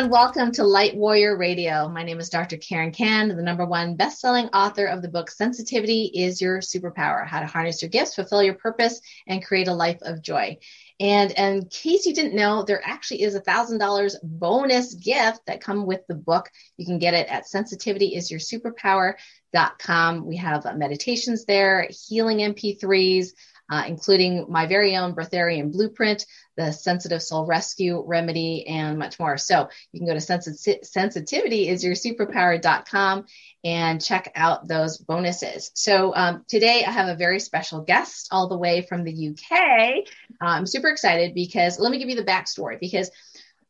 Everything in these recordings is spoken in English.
and welcome to Light Warrior Radio. My name is Dr. Karen Kan, the number one best-selling author of the book Sensitivity is Your Superpower: How to Harness Your Gifts, Fulfill Your Purpose, and Create a Life of Joy. And in case you didn't know, there actually is a thousand dollars bonus gift that come with the book. You can get it at sensitivityisyoursuperpower.com. We have meditations there, healing MP3s, uh, including my very own Breatharian Blueprint, the Sensitive Soul Rescue Remedy, and much more. So you can go to sensi- sensitivityisyoursuperpower.com and check out those bonuses. So um, today I have a very special guest all the way from the UK. I'm super excited because let me give you the backstory because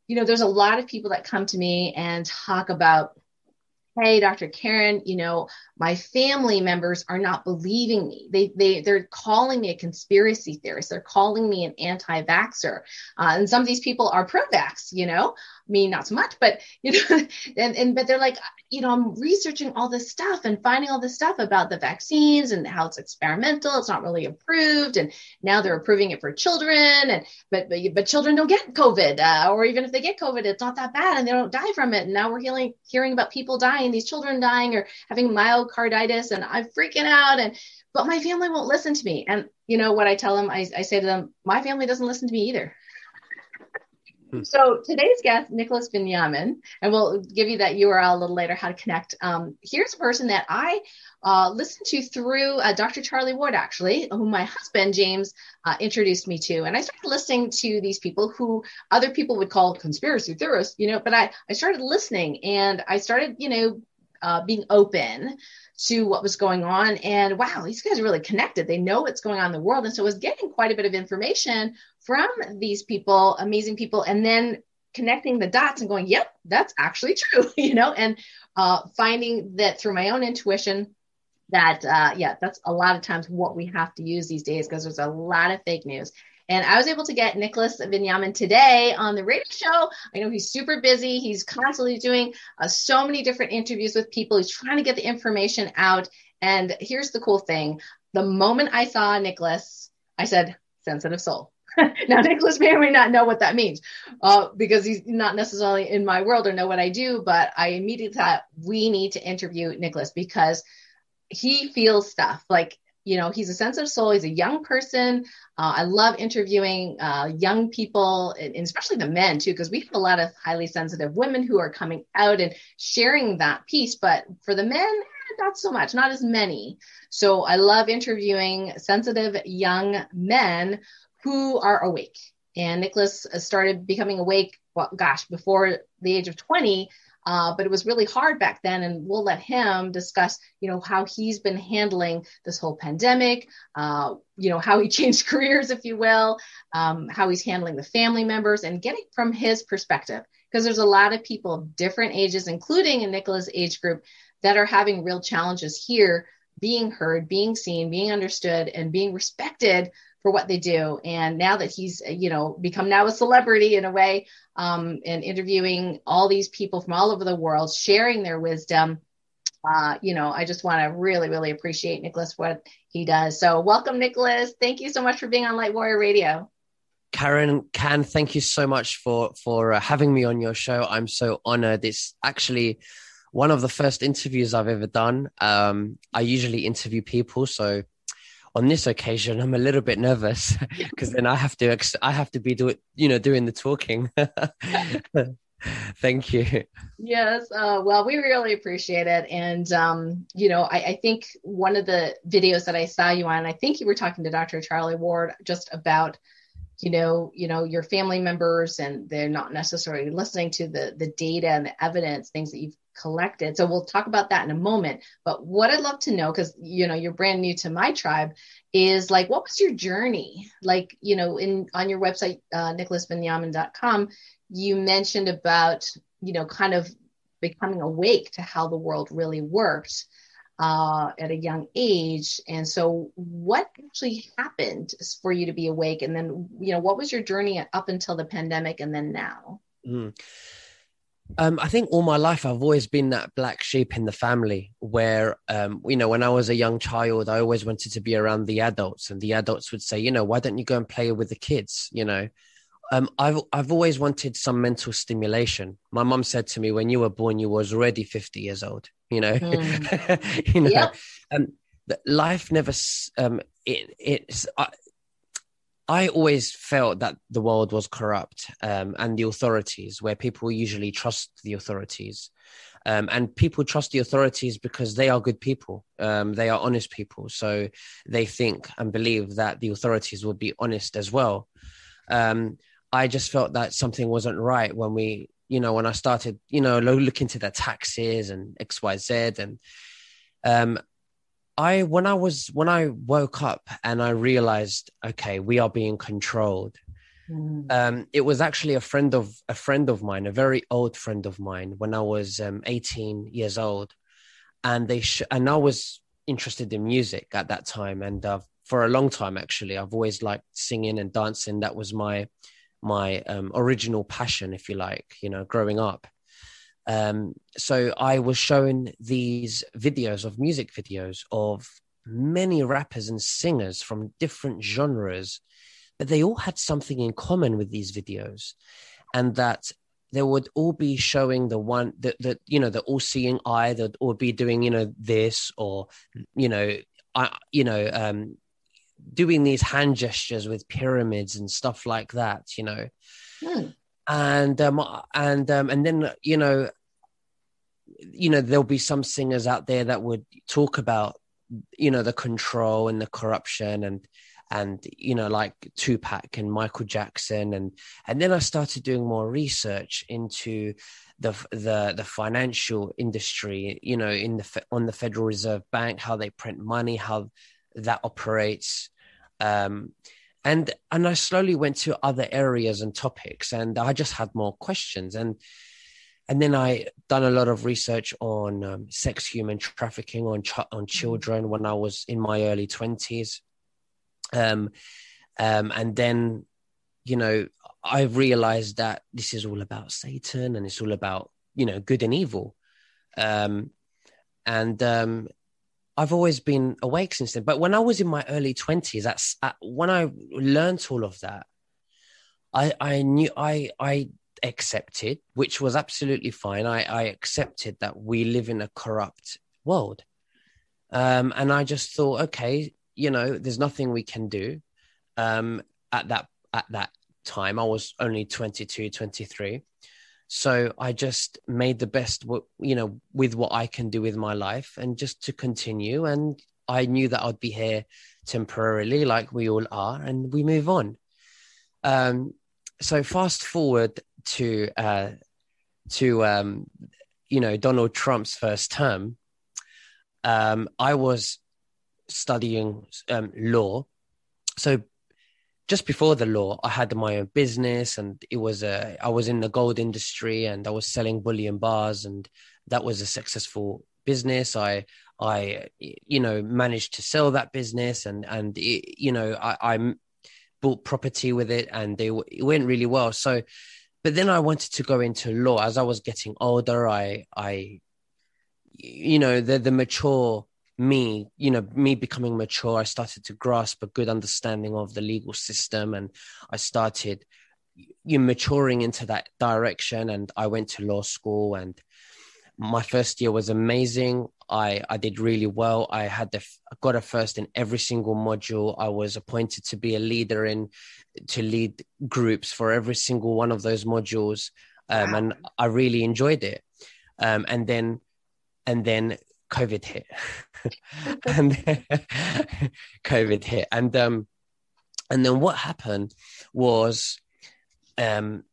you know there's a lot of people that come to me and talk about hey dr karen you know my family members are not believing me. They, they they're calling me a conspiracy theorist. They're calling me an anti-vaxxer. Uh, and some of these people are pro-vax you know? Me not so much but you know and, and but they're like you know i'm researching all this stuff and finding all this stuff about the vaccines and how it's experimental. It's not really approved. And now they're approving it for children and but but, but children don't get covid uh, or even if they get covid it's not that bad and they don't die from it. And now we're hearing hearing about people dying these children dying or having myocarditis and i'm freaking out and but my family won't listen to me and you know what i tell them i, I say to them my family doesn't listen to me either Hmm. So today's guest, Nicholas Veniamin, and we'll give you that URL a little later how to connect. Um, here's a person that I uh, listened to through uh, Dr. Charlie Ward, actually, who my husband James uh, introduced me to, and I started listening to these people who other people would call conspiracy theorists, you know. But I I started listening, and I started, you know, uh, being open to what was going on. And wow, these guys are really connected. They know what's going on in the world. And so I was getting quite a bit of information from these people, amazing people, and then connecting the dots and going, yep, that's actually true, you know, and uh, finding that through my own intuition that, uh, yeah, that's a lot of times what we have to use these days because there's a lot of fake news. And I was able to get Nicholas Veniamin today on the radio show. I know he's super busy. He's constantly doing uh, so many different interviews with people. He's trying to get the information out. And here's the cool thing the moment I saw Nicholas, I said, sensitive soul. now, Nicholas may or may not know what that means uh, because he's not necessarily in my world or know what I do, but I immediately thought we need to interview Nicholas because he feels stuff like you know he's a sensitive soul he's a young person. Uh, i love interviewing uh, young people and especially the men too because we have a lot of highly sensitive women who are coming out and sharing that piece but for the men eh, not so much not as many. So i love interviewing sensitive young men who are awake. And nicholas started becoming awake well, gosh before the age of 20 uh, but it was really hard back then, and we'll let him discuss, you know, how he's been handling this whole pandemic, uh, you know, how he changed careers, if you will, um, how he's handling the family members, and getting from his perspective, because there's a lot of people of different ages, including in Nicola's age group, that are having real challenges here, being heard, being seen, being understood, and being respected for what they do. And now that he's, you know, become now a celebrity in a way, um, and interviewing all these people from all over the world, sharing their wisdom, uh, you know, I just want to really, really appreciate Nicholas what he does. So, welcome, Nicholas. Thank you so much for being on Light Warrior Radio. Karen Kan, thank you so much for for uh, having me on your show. I'm so honored. It's actually one of the first interviews I've ever done. Um, I usually interview people, so on this occasion i'm a little bit nervous because then i have to i have to be doing you know doing the talking. Thank you. Yes uh, well we really appreciate it. And um, you know I, I, think one of the videos that i saw you on i think you were talking to dr charlie ward just about you know you know your family members and they're not necessarily listening to the the data and the evidence things that you've collected so we'll talk about that in a moment but what i'd love to know because you know you're brand new to my tribe is like what was your journey like you know in on your website uh, nicholasveniamin.com you mentioned about you know kind of becoming awake to how the world really works uh, at a young age. And so, what actually happened for you to be awake? And then, you know, what was your journey up until the pandemic and then now? Mm. Um, I think all my life I've always been that black sheep in the family where, um, you know, when I was a young child, I always wanted to be around the adults, and the adults would say, you know, why don't you go and play with the kids? You know, um, I've I've always wanted some mental stimulation. My mom said to me, "When you were born, you was already fifty years old." You know, mm. you know, yep. um, life never. Um, it, it's. I, I always felt that the world was corrupt, um, and the authorities, where people usually trust the authorities, um, and people trust the authorities because they are good people, um, they are honest people, so they think and believe that the authorities will be honest as well. Um, I just felt that something wasn't right when we, you know, when I started, you know, look into the taxes and X, Y, Z, and um, I when I was when I woke up and I realized, okay, we are being controlled. Mm. Um, it was actually a friend of a friend of mine, a very old friend of mine, when I was um, 18 years old, and they sh- and I was interested in music at that time, and uh, for a long time actually, I've always liked singing and dancing. That was my my um, original passion, if you like, you know, growing up. Um, so I was shown these videos of music videos of many rappers and singers from different genres, but they all had something in common with these videos, and that they would all be showing the one that that you know the all-seeing eye that would be doing you know this or you know I you know um doing these hand gestures with pyramids and stuff like that, you know. Hmm. And um and um and then you know you know there'll be some singers out there that would talk about you know the control and the corruption and and you know like Tupac and Michael Jackson. And and then I started doing more research into the the the financial industry you know in the on the Federal Reserve Bank how they print money how that operates. Um, and and I slowly went to other areas and topics, and I just had more questions, and and then I done a lot of research on um, sex, human trafficking on ch- on children when I was in my early twenties, um, um, and then you know I realized that this is all about Satan and it's all about you know good and evil, um, and um, I've always been awake since then. But when I was in my early twenties, that's uh, when I learned all of that. I I knew I I accepted, which was absolutely fine. I I accepted that we live in a corrupt world, um, and I just thought, okay, you know, there's nothing we can do. Um, at that at that time, I was only 22, 23. So I just made the best, you know, with what I can do with my life and just to continue. And I knew that I'd be here temporarily, like we all are, and we move on. Um, so fast forward to uh, to um, you know Donald Trump's first term. Um, I was studying um, law, so just before the law, I had my own business, and it was a I was in the gold industry, and I was selling bullion bars, and that was a successful business. I I you know managed to sell that business, and and it, you know I, I bought property with it, and they, it went really well. So, but then I wanted to go into law as I was getting older. I I you know the the mature me you know me becoming mature i started to grasp a good understanding of the legal system and i started you know, maturing into that direction and i went to law school and my first year was amazing. I i did really well. I had the got a first in every single module. I was appointed to be a leader in to lead groups for every single one of those modules um, wow. and i really enjoyed it. Um, and then and then COVID hit, and COVID hit, and um, and then what happened was, um,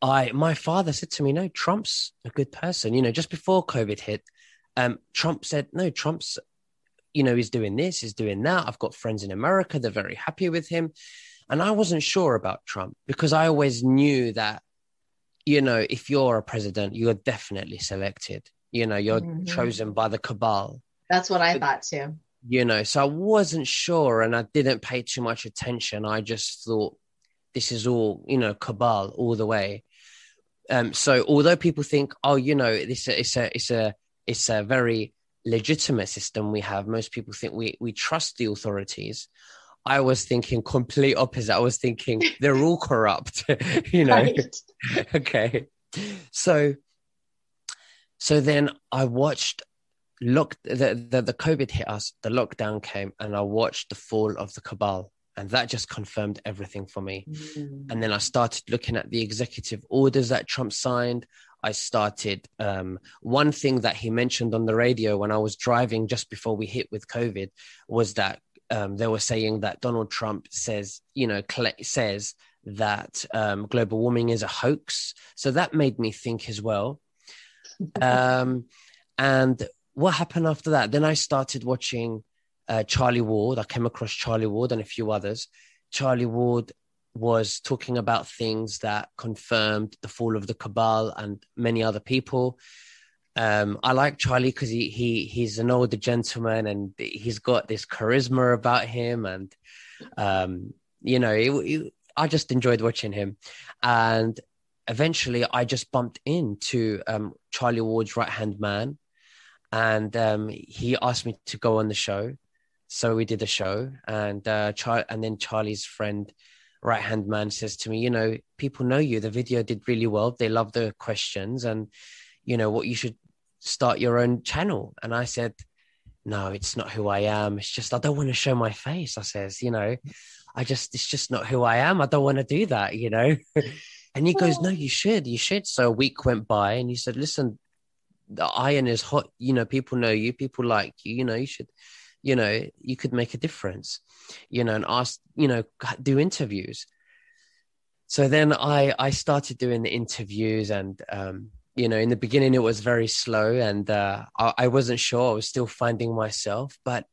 I my father said to me, "No, Trump's a good person." You know, just before COVID hit, um, Trump said, "No, Trump's, you know, he's doing this, he's doing that. I've got friends in America; they're very happy with him." And I wasn't sure about Trump because I always knew that, you know, if you're a president, you're definitely selected you know you're mm-hmm. chosen by the cabal that's what i thought too you know so i wasn't sure and i didn't pay too much attention i just thought this is all you know cabal all the way um so although people think oh you know this it's a it's a it's a very legitimate system we have most people think we we trust the authorities I was thinking complete opposite. I was thinking they're all corrupt, you know. Right. okay. So so then I watched look the, the the COVID hit us, the lockdown came, and I watched the fall of the cabal. And that just confirmed everything for me. Mm. And then I started looking at the executive orders that Trump signed. I started um, one thing that he mentioned on the radio when I was driving just before we hit with COVID was that um, they were saying that Donald Trump says, you know, cl- says that um, global warming is a hoax. So that made me think as well. Um, and what happened after that? Then I started watching uh, Charlie Ward. I came across Charlie Ward and a few others. Charlie Ward was talking about things that confirmed the fall of the cabal and many other people. Um, I like Charlie because he he he's an older gentleman and he's got this charisma about him, and um, you know, it, it, I just enjoyed watching him. And eventually, I just bumped into um, Charlie Ward's right hand man, and um, he asked me to go on the show. So we did a show, and uh, Char- and then Charlie's friend, right hand man, says to me, "You know, people know you. The video did really well. They love the questions, and you know what you should start your own channel." And I said, "No, it's not who I am. It's just I don't want to show my face." I says, "You know, I just it's just not who I am. I don't want to do that. You know." and he goes, "No, you should. You should." So a week went by, and he said, "Listen, the iron is hot. You know, people know you, people like you. You know, you should, you know, you could make a difference. You know, and ask, you know, do interviews. So then I I started doing the interviews, and um, you know, in the beginning it was very slow, and uh, I, I wasn't sure. I was still finding myself, but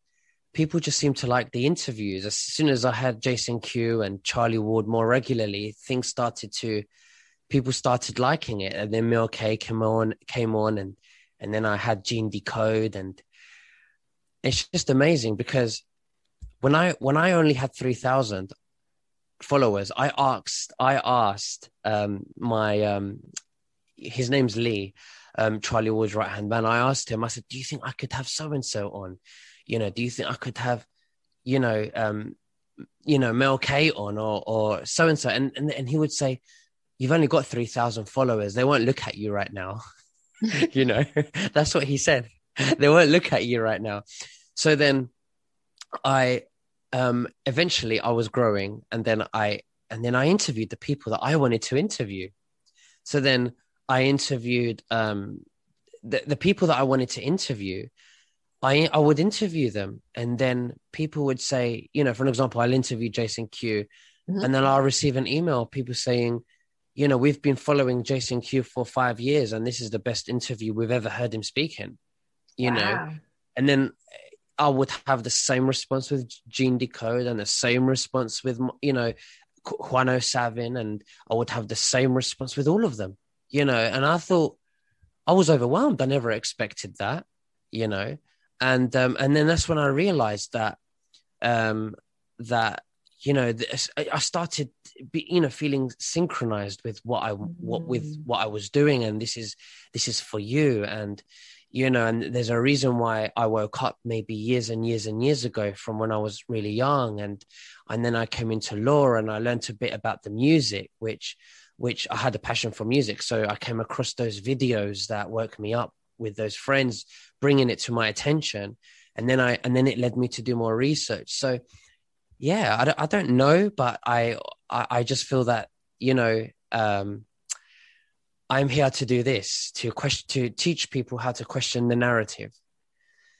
people just seemed to like the interviews. As soon as I had Jason Q and Charlie Ward more regularly, things started to people started liking it. And then Mel K came on came on and and then I had Gene Decode and it's just amazing because when I when I only had three thousand followers, I asked I asked um, my um, his name's Lee, um, Charlie Ward's right hand man. I asked him, I said, Do you think I could have so and so on? You know, do you think I could have, you know, um, you know, Mel K on or or so and so? And and he would say, You've only got three thousand followers. They won't look at you right now. you know, that's what he said. They won't look at you right now. So then I um eventually I was growing and then I and then I interviewed the people that I wanted to interview. So then I interviewed um the, the people that I wanted to interview. I I would interview them and then people would say, you know, for an example, I'll interview Jason Q mm-hmm. and then I'll receive an email, people saying, you know, we've been following Jason Q for five years, and this is the best interview we've ever heard him speaking. You wow. know, and then I would have the same response with Gene Decode and the same response with you know Juan O Savin, and I would have the same response with all of them. You know, and I thought I was overwhelmed. I never expected that. You know, and um, and then that's when I realized that um, that you know i started you know feeling synchronized with what i what with mm. what i was doing. And this is this is for you. And you know and there's a reason why i woke up maybe years and years and years ago from when i was really young. And and then i came into law and i learned a bit about the music which which i had a passion for music. So i came across those videos that woke me up with those friends bringing it to my attention and then i and then it led me to do more research so yeah, I don't, I don't know, but I, I, I just feel that you know, um, I'm here to do this to question to teach people how to question the narrative.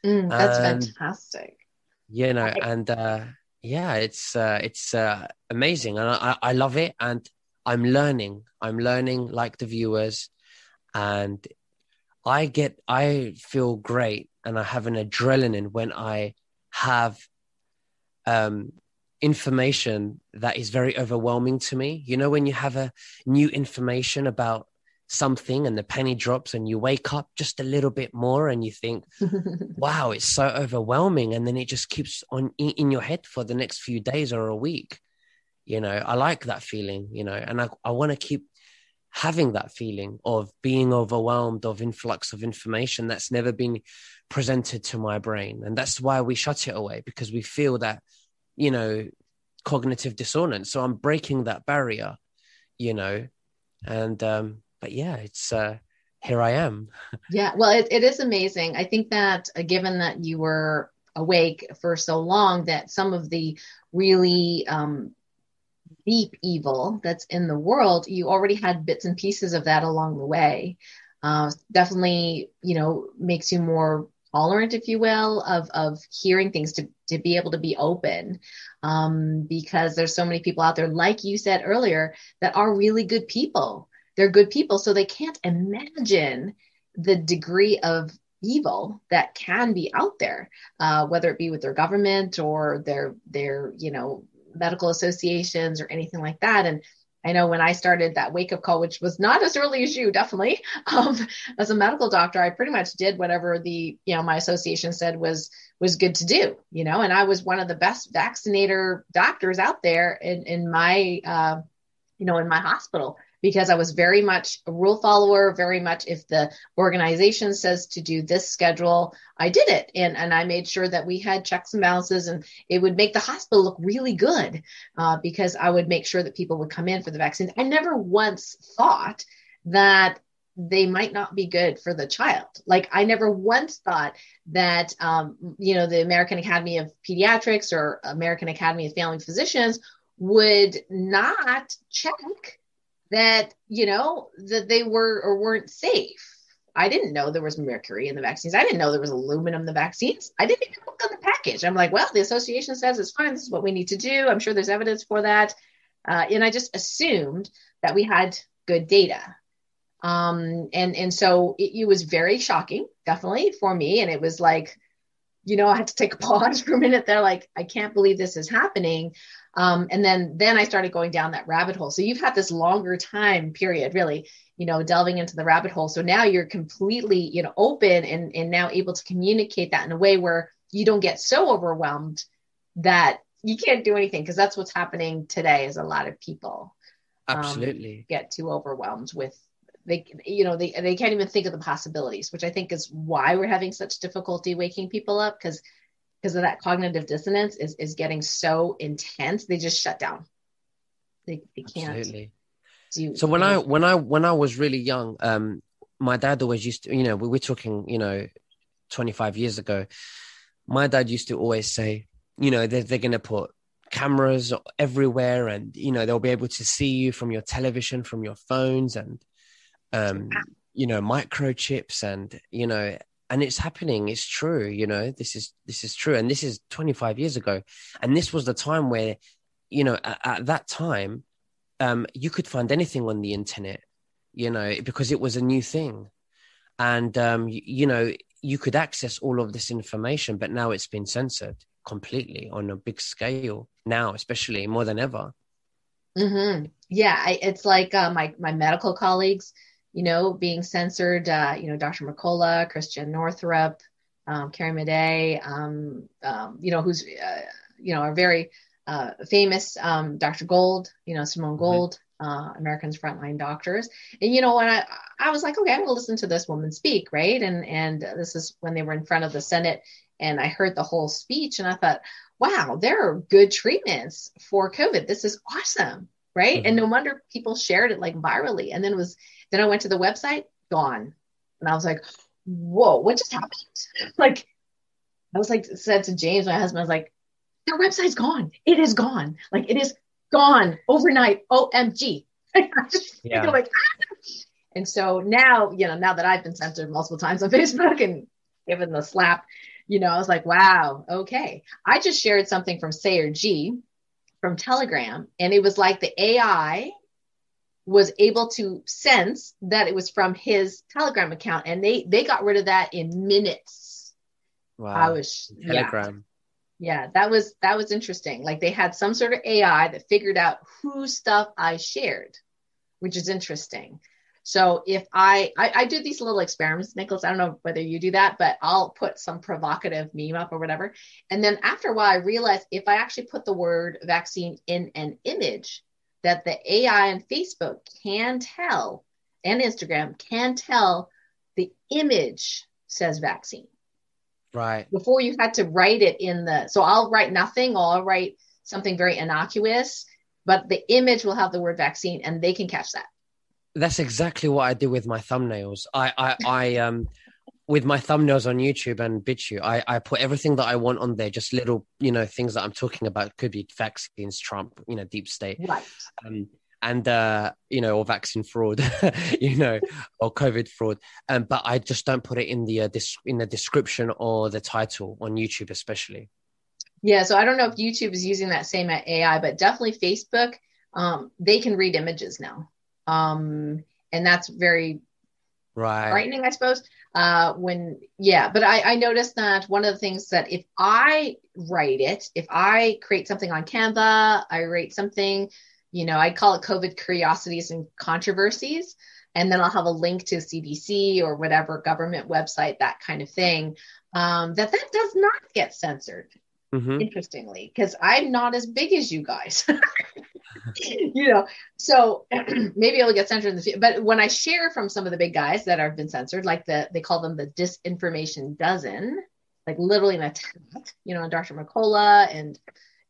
Mm, that's fantastic. You know, and uh, yeah, it's uh, it's uh, amazing, and I, I love it, and I'm learning. I'm learning like the viewers, and I get I feel great, and I have an adrenaline when I have um, information that is very overwhelming to me. You know, when you have a new information about something and the penny drops and you wake up just a little bit more and you think, wow, it's so overwhelming. And then it just keeps on in your head for the next few days or a week. You know, I like that feeling, you know, and I, I want to keep having that feeling of being overwhelmed of influx of information that's never been presented to my brain. And that's why we shut it away because we feel that you know, cognitive dissonance. So I'm breaking that barrier, you know, and um, but yeah, it's uh, here I am. yeah, well, it, it is amazing. I think that uh, given that you were awake for so long, that some of the really um, deep evil that's in the world, you already had bits and pieces of that along the way. Uh, definitely, you know, makes you more tolerant, if you will, of of hearing things to to be able to be open, um, because there's so many people out there, like you said earlier, that are really good people. They're good people, so they can't imagine the degree of evil that can be out there, uh, whether it be with their government or their their you know medical associations or anything like that. And I know when I started that wake up call, which was not as early as you, definitely, um, as a medical doctor, I pretty much did whatever the you know my association said was was good to do, you know, and I was one of the best vaccinator doctors out there in in my uh, you know in my hospital because I was very much a rule follower, very much if the organization says to do this schedule, I did it. And, and I made sure that we had checks and balances and it would make the hospital look really good uh, because I would make sure that people would come in for the vaccines. I never once thought that they might not be good for the child. Like I never once thought that, um, you know, the American Academy of Pediatrics or American Academy of Family Physicians would not check that you know that they were or weren't safe. I didn't know there was mercury in the vaccines. I didn't know there was aluminum in the vaccines. I didn't even look on the package. I'm like well the association says it's fine. This is what we need to do. I'm sure there's evidence for that. Uh, and i just assumed that we had good data. Um, and and so it, it was very shocking definitely for me. And it was like you know, I had to take a pause for a minute there, like, I can't believe this is happening. Um, and then then I started going down that rabbit hole. So you've had this longer time period, really, you know, delving into the rabbit hole. So now you're completely, you know, open and and now able to communicate that in a way where you don't get so overwhelmed that you can't do anything because that's what's happening today is a lot of people um, absolutely um, get too overwhelmed with they you know they, they can't even think of the possibilities which i think is why we're having such difficulty waking people up because because of that cognitive dissonance is is getting so intense they just shut down they, they can't Absolutely. do so when i when i when i was really young um my dad always used to you know we were talking you know 25 years ago my dad used to always say you know they're, they're going to put cameras everywhere and you know they'll be able to see you from your television from your phones and um you know microchips and you know and it's happening. It's true you know this is this is true. And this is 25 years ago. And this was the time where you know at, at that time um, you could find anything on the internet you know because it was a new thing. And um, you, you, know you could access all of this information but now it's been censored completely on a big scale now especially more than ever. Mm-hmm. yeah I, it's like uh, my my medical colleagues you know, being censored, uh, you know, Dr. Mercola, Christiane Northrup, um, Carrie Madej, um, um, you know, who's, uh, you know, a very uh, famous um, Dr. Gold, you know, Simone mm-hmm. Gold, uh, Americans Frontline Doctors. And, you know, when I, I was like, okay, I'm going to listen to this woman speak, right? And, and this is when they were in front of the Senate and I heard the whole speech and I thought, wow, there are good treatments for COVID. This is awesome. Right. Mm-hmm. And no wonder people shared it like virally. And then it was, then I went to the website, gone. And I was like, whoa, what just happened? like, I was like, said to James, my husband, I was like, their website's gone. It is gone. Like, it is gone overnight. OMG. yeah. like, ah! And so now, you know, now that I've been censored multiple times on Facebook and given the slap, you know, I was like, wow, okay. I just shared something from Sayer Ji from Telegram, and it was like the AI was able to sense that it was from his telegram account and they they got rid of that in minutes. Wow. I was telegram. Yeah, yeah that was that was interesting. Like they had some sort of ai that figured out whose stuff i shared which is interesting so if I, I, I do these little experiments, Nicholas, I don't know whether you do that, but I'll put some provocative meme up or whatever. And then after a while, I realize if I actually put the word vaccine in an image, that the AI and Facebook can tell and Instagram can tell the image says vaccine. Right. Before you had to write it in the, so I'll write nothing, or I'll write something very innocuous, but the image will have the word vaccine and they can catch that. That's exactly what I do with my thumbnails. I, I, I, um, with my thumbnails on YouTube and BitChute, I, I put everything that I want on there, just little, you know, things that I'm talking about. Could be vaccines, Trump, you know, deep state. Right. Um, and uh, you know, or vaccine fraud, you know, or COVID fraud. Um, but I just don't put it in the uh, dis- in the description or the title on YouTube, especially. Yeah, so I don't know if YouTube is using that same AI, but definitely Facebook. Um, they can read images now, um, and that's very right frightening, I suppose. Uh, when yeah, but I, I noticed that one of the things that if I write it, if I create something on Canva, I write something you know, I call it COVID curiosities and controversies. And then I'll have a link to CDC or whatever government website, that kind of thing. Um, that that does not get censored. Mm-hmm. Interestingly, because I'm not as big as you guys. you know, so maybe it'll get censored in the future. But when I share from some of the big guys that have been censored, like the they call them the disinformation dozen, like literally an attack, you know, on Dr. McCullough and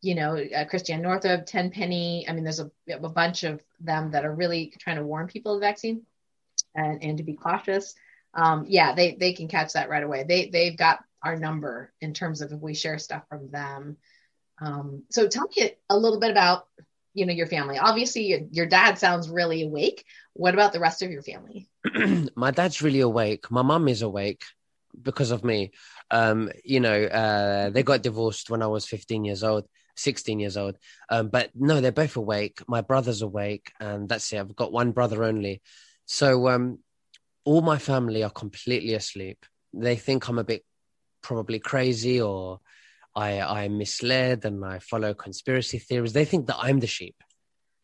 you know, uh, Christiane Northrup, Tenpenny. I mean, there's a, a bunch of them that are really trying to warn people of the vaccine and, and to be cautious. Um, yeah, they, they can catch that right away. They, they've got our number in terms of if we share stuff from them. Um, so tell me a little bit about, you know, your family. Obviously your, dad sounds really awake. What about the rest of your family? My dad's really awake. My mum is awake because of me. Um, you know, uh, they got divorced when I was 15 years old. 16 years old. Um, but no, they're both awake. My brother's awake, and that's it. I've got one brother only. So um, all my family are completely asleep. They think I'm a bit probably crazy or I, I'm misled and I follow conspiracy theories. They think that I'm the sheep.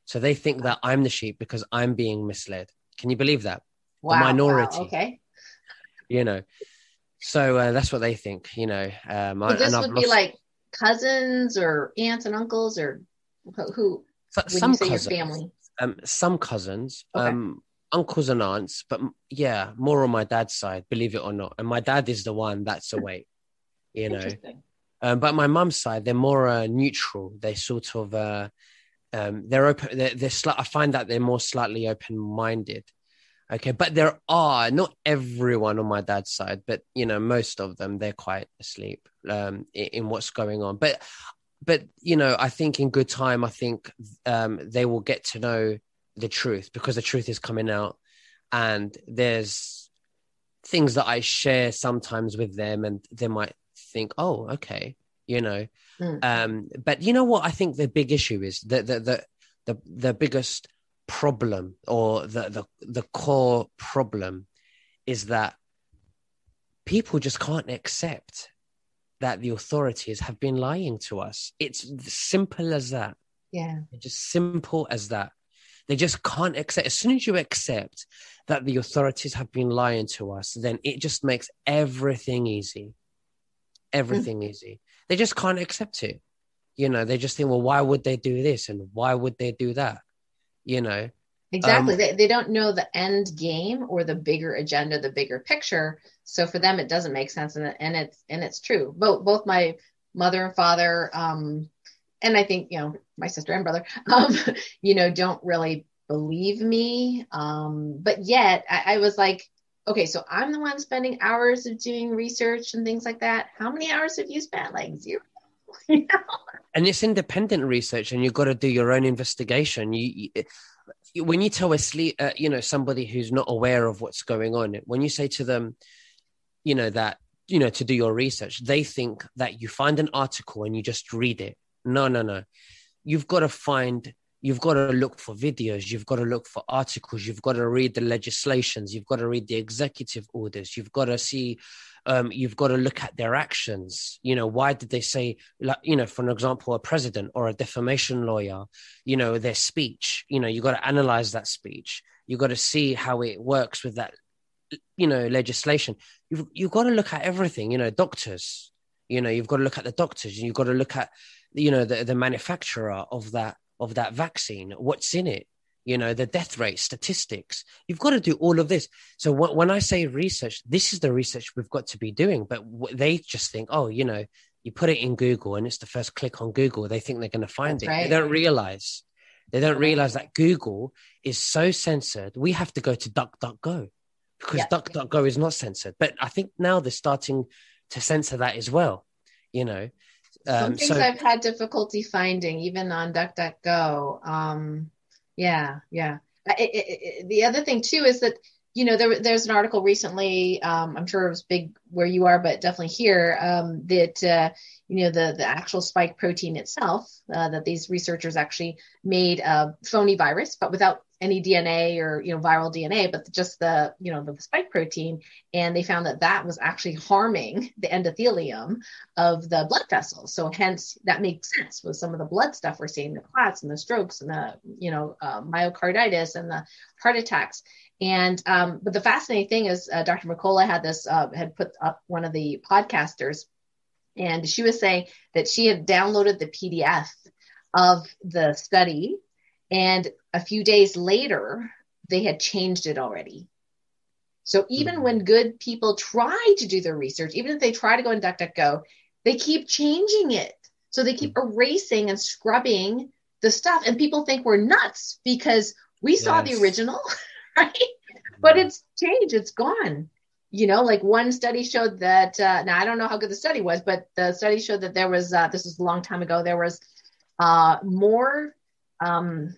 So they think that I'm the sheep because I'm being misled. Can you believe that? Wow, the minority. Wow, okay. You know, so uh, that's what they think. You know, um, so this would be like cousins or aunts and uncles or who? some cousins, family? Um, some cousins, okay. um, uncles and aunts, but yeah, more on my dad's side, believe it or not. And my dad is the one that's away, you know. Um, but my mum's side, they're more uh, neutral. They sort of, uh, um, they're open. They're, they're sli- I find that they're more slightly open-minded. Okay, but there are not everyone on my dad's side, but you know most of them they're quite asleep um, in, in, what's going on. But but you know I think in good time I think um, they will get to know the truth because the truth is coming out, and there's things that I share sometimes with them, and they might think, oh, okay, you know. Mm. Um, but you know what I think the big issue is that the the the, the biggest problem or the, the the core problem is that people just can't accept that the authorities have been lying to us. It's simple as that. Yeah. Just simple as that. They just can't accept. As soon as you accept that the authorities have been lying to us, then it just makes everything easy. Everything mm. easy. They just can't accept it. You know, they just think, well, why would they do this and why would they do that? you know exactly um, they, they don't know the end game or the bigger agenda the bigger picture so for them it doesn't make sense and, and it's and it's true both both my mother and father um and i think you know my sister and brother um you know don't really believe me um but yet I, I was like okay so i'm the one spending hours of doing research and things like that. How many hours have you spent? Like zero. You know? and it's independent research and you've got to do your own investigation. You, you when you tell a sleep uh, you know somebody who's not aware of what's going on when you say to them you know that you know to do your research they think that you find an article and you just read it. No no no. You've got to find you've got to look for videos you've got to look for articles you've got to read the legislations you've got to read the executive orders you've got to see um, you've got to look at their actions. You know, why did they say, like, you know, for an example, a president or a defamation lawyer, you know, their speech, you know, you've got to analyze that speech. You've got to see how it works with that, you know, legislation. You've, you've got to look at everything, you know, doctors, you know, you've got to look at the doctors and you've got to look at, you know, the, the manufacturer of that, of that vaccine, what's in it you know the death rate statistics you've got to do all of this so when i say research this is the research we've got to be doing but they just think oh you know you put it in Google and it's the first click on Google, they think they're going to find That's it. right. They don't realize. They don't realize that Google is so censored. We have to go to DuckDuckGo because Yeah. DuckDuckGo is not censored. But I think now they're starting to censor that as well. You know, Some um, things so I've had difficulty finding, even on DuckDuckGo. Um, yeah, yeah. I- I- I- the other thing too is that you know there there's an article recently. Um, I'm sure it was big where you are, but definitely here um, that uh, you know the the actual spike protein itself uh, that these researchers actually made a phony virus, but without any DNA or you know viral DNA, but just the you know the spike protein, and they found that that was actually harming the endothelium of the blood vessels. So hence that makes sense with some of the blood stuff we're seeing, the clots and the strokes and the you know uh, myocarditis and the heart attacks. And um, but the fascinating thing is uh, Dr. McCullough had this uh, had put up one of the podcasters, and she was saying that she had downloaded the PDF of the study, and a few days later they had changed it already. So even Mhm. when good people try to do their research, even if they try to go in DuckDuckGo, they keep changing it. So they keep erasing and scrubbing the stuff, and people think we're nuts because we saw the original, right? But it's changed, it's gone. You know, like one study showed that. Uh, now I don't know how good the study was, but the study showed that there was. Uh, this was a long time ago. There was uh, more um,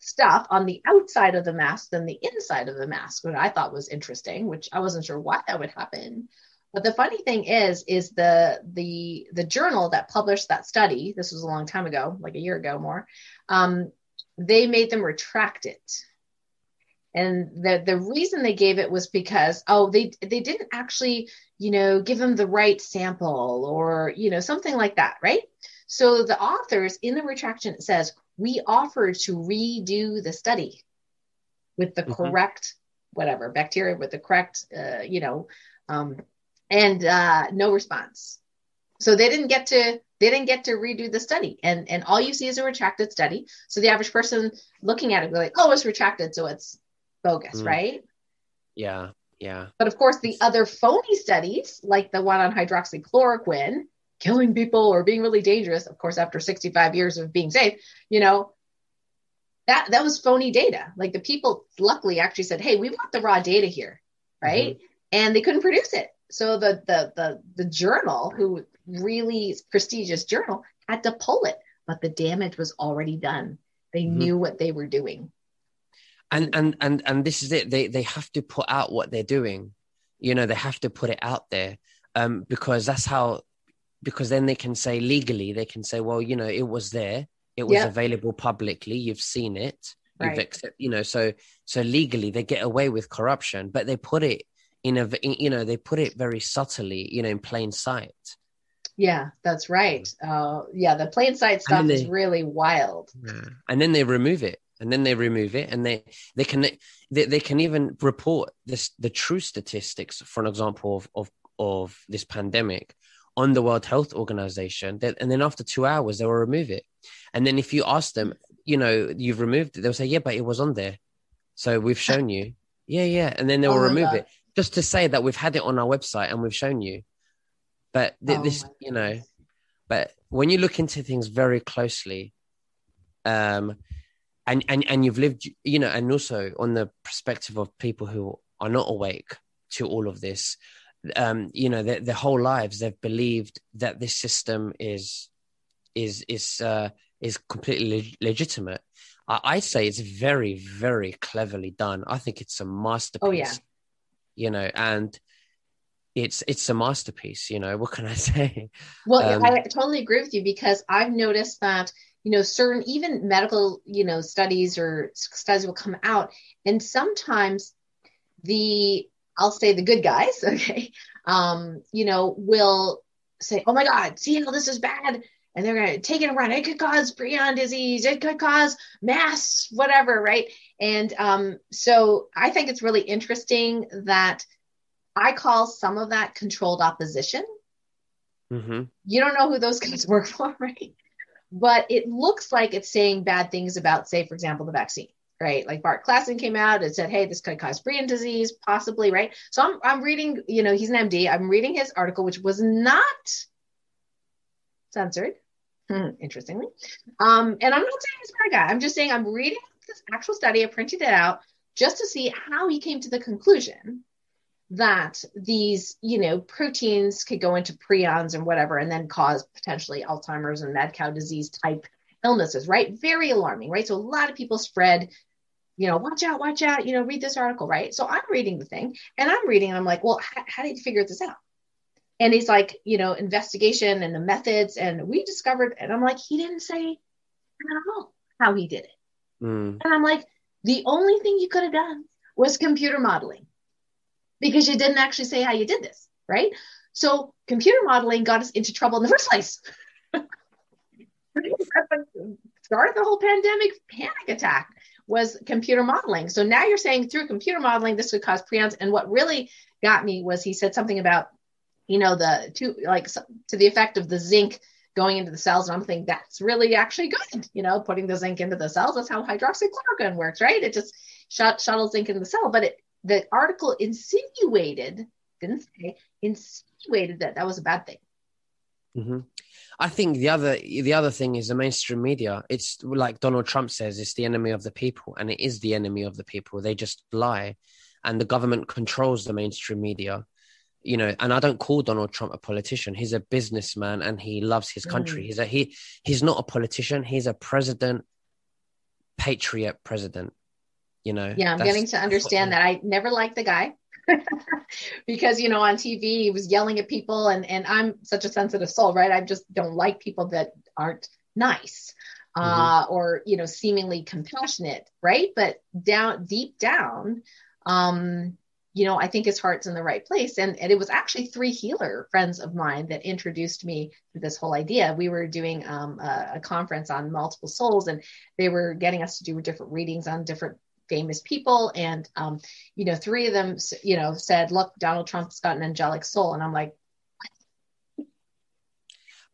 stuff on the outside of the mask than the inside of the mask, which I thought was interesting. Which I wasn't sure why that would happen. But the funny thing is, is the the the journal that published that study. This was a long time ago, like a year ago more. Um, they made them retract it and the the reason they gave it was because oh they they didn't actually you know give them the right sample or you know something like that right so the authors in the retraction it says we offered to redo the study with the Mhm. correct whatever bacteria with the correct uh, you know um, and uh, no response. So they didn't get to they didn't get to redo the study. And and all you see is a retracted study. So the average person looking at it will be like oh it's retracted so it's bogus Mm. right? Yeah, yeah, but of course the other phony studies like the one on hydroxychloroquine killing people or being really dangerous of course after 65 years of being safe you know that that was phony data like the people luckily actually said hey we want the raw data here right and they couldn't produce it so the the the, the journal who really prestigious journal had to pull it but the damage was already done they Mhm. knew what they were doing and and and and this is it. They they have to put out what they're doing. You know, they have to put it out there, um, because that's how. Because then they can say legally, they can say, well, you know, it was there, it was Yeah. available publicly, you've seen it, you've Right. accept, you know, so so legally they get away with corruption, but they put it in a, you know, they put it very subtly, you know, in plain sight. yeah that's right uh yeah the plain sight stuff then is really wild and then they remove it and then they remove it and they they can they, they can even report this the true statistics for an example of of, of this pandemic on the world health organization that, and then after two hours they will remove it. And then if you ask them you know you've removed it they'll say yeah but it was on there. So we've shown you. Yeah yeah. And then they will Oh remove God. it. Just to say that we've had it on our website and we've shown you. But th- Oh this you know but when you look into things very closely um and and and you've lived you know and also on the perspective of people who are not awake to all of this um you know their, their whole lives they've believed that this system is is is uh is completely leg- legitimate. I, I say it's very very cleverly done. I think it's a masterpiece. Oh, yeah. you know and it's it's a masterpiece you know what can i say? Well, Um, I totally agree with you because I've noticed that you know certain even medical you know studies or studies will come out, and sometimes the I'll say the good guys, okay, um, you know, will say, "Oh my God, see how this is bad," and they're gonna take it and run. It could cause prion disease. It could cause mass whatever, right? And um, so I think it's really interesting that I call some of that controlled opposition hmm you don't know who those guys work for, right? But it looks like it's saying bad things about, say, for example, the vaccine, right? Like Bart Classen came out and said, hey, this could cause prion disease, possibly, right? So I'm, I'm reading, you know, he's an MD. I'm reading his article, which was not censored, interestingly. Um, and I'm not saying he's a bad guy. I'm just saying I'm reading this actual study. I printed it out just to see how he came to the conclusion that these, you know, proteins could go into prions and whatever, and then cause potentially Alzheimer's and mad cow disease type illnesses, right? Very alarming, right? So a lot of people spread, you know, watch out, watch out, you know, read this article, right? So I'm reading the thing and I'm reading, and I'm like, well, how, how did you figure this out? And he's like, you know, investigation and the methods, and we discovered, and I'm like, he didn't say at all how he did it. Mm. And I'm like, the only thing you could have done was computer modeling because you didn't actually say how you did this, right? So computer modeling got us into trouble in the first place. Started the whole pandemic panic attack was computer modeling. So now you're saying through computer modeling this would cause prions. And what really got me was he said something about, you know, the to like to the effect of the zinc going into the cells. And I'm thinking that's really actually good, you know, putting the zinc into the cells. That's how hydroxychloroquine works, right? It just shut, shuttles zinc in the cell. But it, the article insinuated, didn't say, insinuated that that was a bad thing. Mm-hmm. I think the other the other thing is the mainstream media. It's like Donald Trump says, it's the enemy of the people, and it is the enemy of the people. They just lie, and the government controls the mainstream media you know and i don't call donald trump a politician he's a businessman and he loves his country mm. he's a he he's not a politician he's a president patriot president you know yeah i'm getting to understand that i never liked the guy because you know on tv he was yelling at people and and i'm such a sensitive soul right i just don't like people that aren't nice mm-hmm. uh or you know seemingly compassionate right but down deep down um you know, I think his heart's in the right place. And, and it was actually three healer friends of mine that introduced me to this whole idea. We were doing um, a, a, conference on multiple souls, and they were getting us to do different readings on different famous people. And, um, you know, three of them, you know, said, look, Donald Trump's got an angelic soul. And I'm like,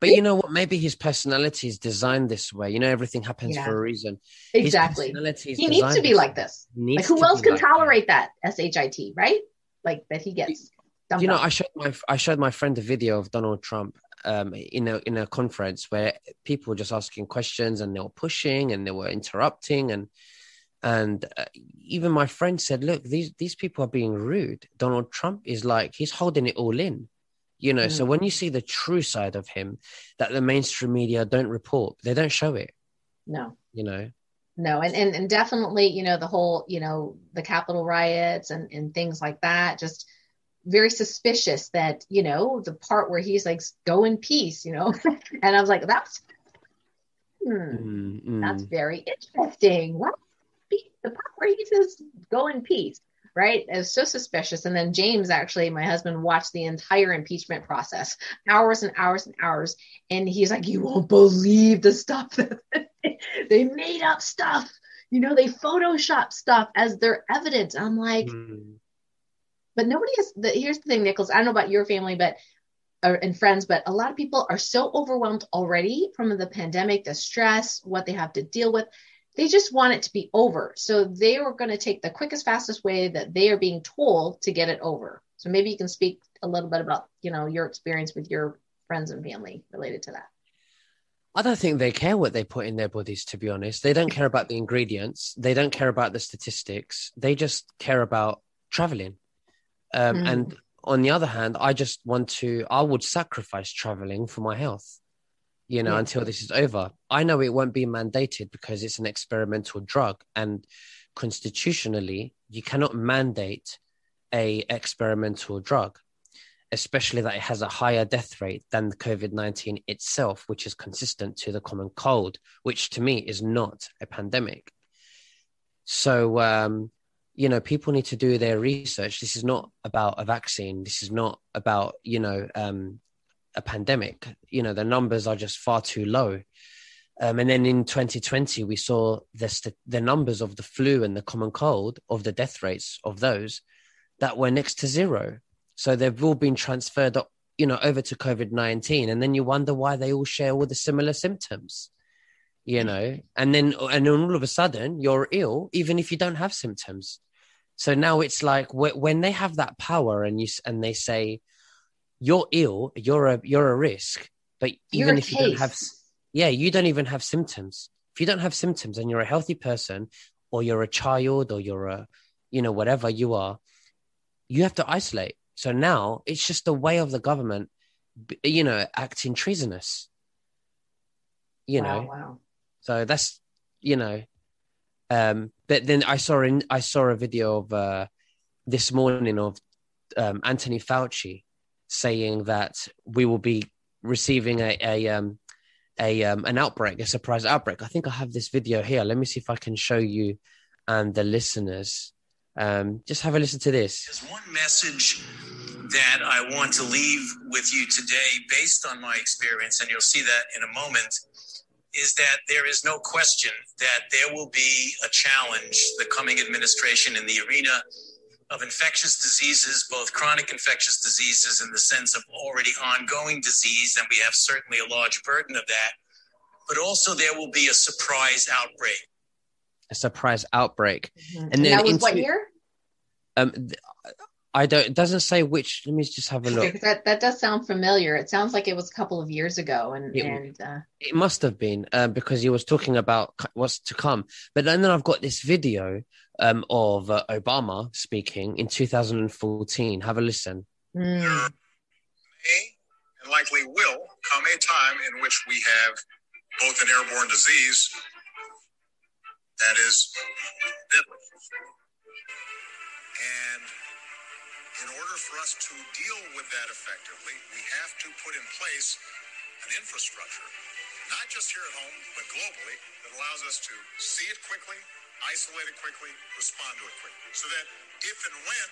but you know what? Maybe his personality is designed this way. You know, everything happens yeah. for a reason. Exactly. He needs to be like this. Like who else can like tolerate that? that? shit, right? Like that he gets. You know, I showed my I showed my friend a video of Donald Trump um, in a in a conference where people were just asking questions and they were pushing and they were interrupting and and uh, even my friend said, "Look, these these people are being rude. Donald Trump is like he's holding it all in." you know mm. so when you see the true side of him that the mainstream media don't report they don't show it no you know no and, and and definitely you know the whole you know the capitol riots and and things like that just very suspicious that you know the part where he's like go in peace you know and i was like that's hmm, mm, mm. that's very interesting what the part where he says go in peace right? It's so suspicious. And then James, actually, my husband, watched the entire impeachment process, hours and hours and hours. And he's like, You won't believe the stuff that they made up stuff. You know, they Photoshop stuff as their evidence. I'm like, mm. but nobody is. The, here's the thing, Nicholas. I don't know about your family, but or, and friends, but a lot of people are so overwhelmed already from the pandemic, the stress, what they have to deal with they just want it to be over. So they are going to take the quickest, fastest way that they are being told to get it over. So maybe you can speak a little bit about, you know, your experience with your friends and family related to that. I don't think they care what they put in their bodies, to be honest. They don't care about the ingredients. They don't care about the statistics. They just care about traveling. Um, mm. And on the other hand, I just want to, I would sacrifice traveling for my health you know, yeah. until this is over. I know it won't be mandated because it's an experimental drug, and constitutionally, you cannot mandate a experimental drug, especially that it has a higher death rate than the COVID nineteen itself, which is consistent to the common cold, which to me is not a pandemic. So, um, you know, people need to do their research. This is not about a vaccine. This is not about you know um, a pandemic. You know, the numbers are just far too low. Um, and then in 2020, we saw the, st- the numbers of the flu and the common cold, of the death rates of those that were next to zero. So they've all been transferred, you know, over to COVID 19. And then you wonder why they all share all the similar symptoms, you know, and then, and then all of a sudden you're ill, even if you don't have symptoms. So now it's like when they have that power and you, and they say, you're ill, you're a you're a risk. but even if you don't have yeah you don't even have symptoms if you don't have symptoms and you're a healthy person or you're a child or you're a you know whatever you are you have to isolate so now it's just the way of the government you know acting treasonous you wow, know wow. so that's you know um but then i saw in i saw a video of uh this morning of um anthony fauci saying that we will be receiving a, a um a um, an outbreak, a surprise outbreak. I think I have this video here. Let me see if I can show you and the listeners. Um, just have a listen to this. There's one message that I want to leave with you today, based on my experience, and you'll see that in a moment. Is that there is no question that there will be a challenge, the coming administration in the arena of infectious diseases, both chronic infectious diseases in the sense of already ongoing disease, and we have certainly a large burden of that, but also there will be a surprise outbreak. A surprise outbreak. Mm-hmm. And, and then that was into, what year? Um, I don't. It doesn't say which. Let me just have a look. Okay, that that does sound familiar. It sounds like it was a couple of years ago, and it, and uh... it must have been uh, because he was talking about what's to come. But then, then I've got this video um, of uh, Obama speaking in 2014. Have a listen. Mm. There may and likely will come a time in which we have both an airborne disease that is deadly. And in order for us to deal with that effectively, we have to put in place an infrastructure, not just here at home, but globally, that allows us to see it quickly, isolate it quickly, respond to it quickly. So that if and when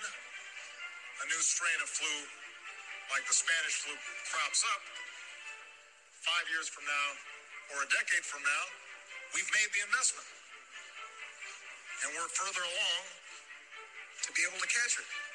a new strain of flu, like the Spanish flu, crops up, five years from now or a decade from now, we've made the investment. And we're further along to be able to catch it.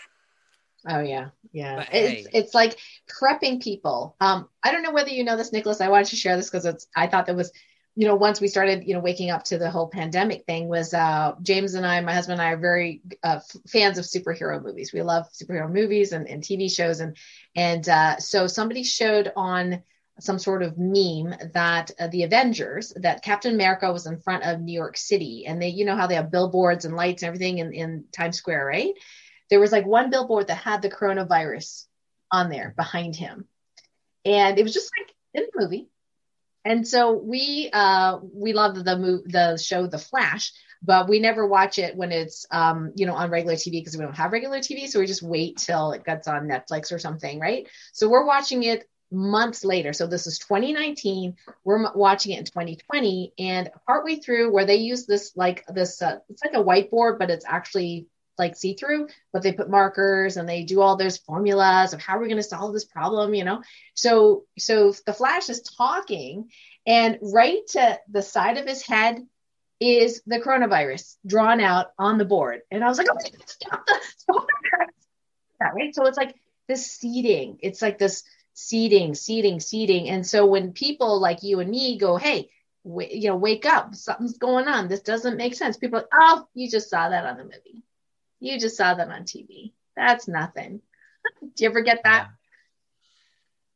Oh yeah, yeah. But it's hey. it's like prepping people. Um, I don't know whether you know this, Nicholas. I wanted to share this because it's. I thought that was, you know, once we started, you know, waking up to the whole pandemic thing was uh, James and I, my husband and I, are very uh, fans of superhero movies. We love superhero movies and, and TV shows, and and uh, so somebody showed on some sort of meme that uh, the Avengers, that Captain America was in front of New York City, and they, you know, how they have billboards and lights and everything in, in Times Square, right? There was like one billboard that had the coronavirus on there behind him. And it was just like in the movie. And so we uh we love the move the show The Flash, but we never watch it when it's um you know on regular TV because we don't have regular TV, so we just wait till it gets on Netflix or something, right? So we're watching it months later. So this is 2019. We're watching it in 2020, and partway through, where they use this like this, uh, it's like a whiteboard, but it's actually like see through, but they put markers and they do all those formulas of how we're going to solve this problem, you know? So, so the flash is talking and right to the side of his head is the coronavirus drawn out on the board. And I was like, oh, stop the, stop that, right? So it's like this seeding. It's like this seeding, seeding, seeding. And so when people like you and me go, hey, w- you know, wake up, something's going on. This doesn't make sense. People are like, oh, you just saw that on the movie. You just saw that on TV. That's nothing. Do you ever get that?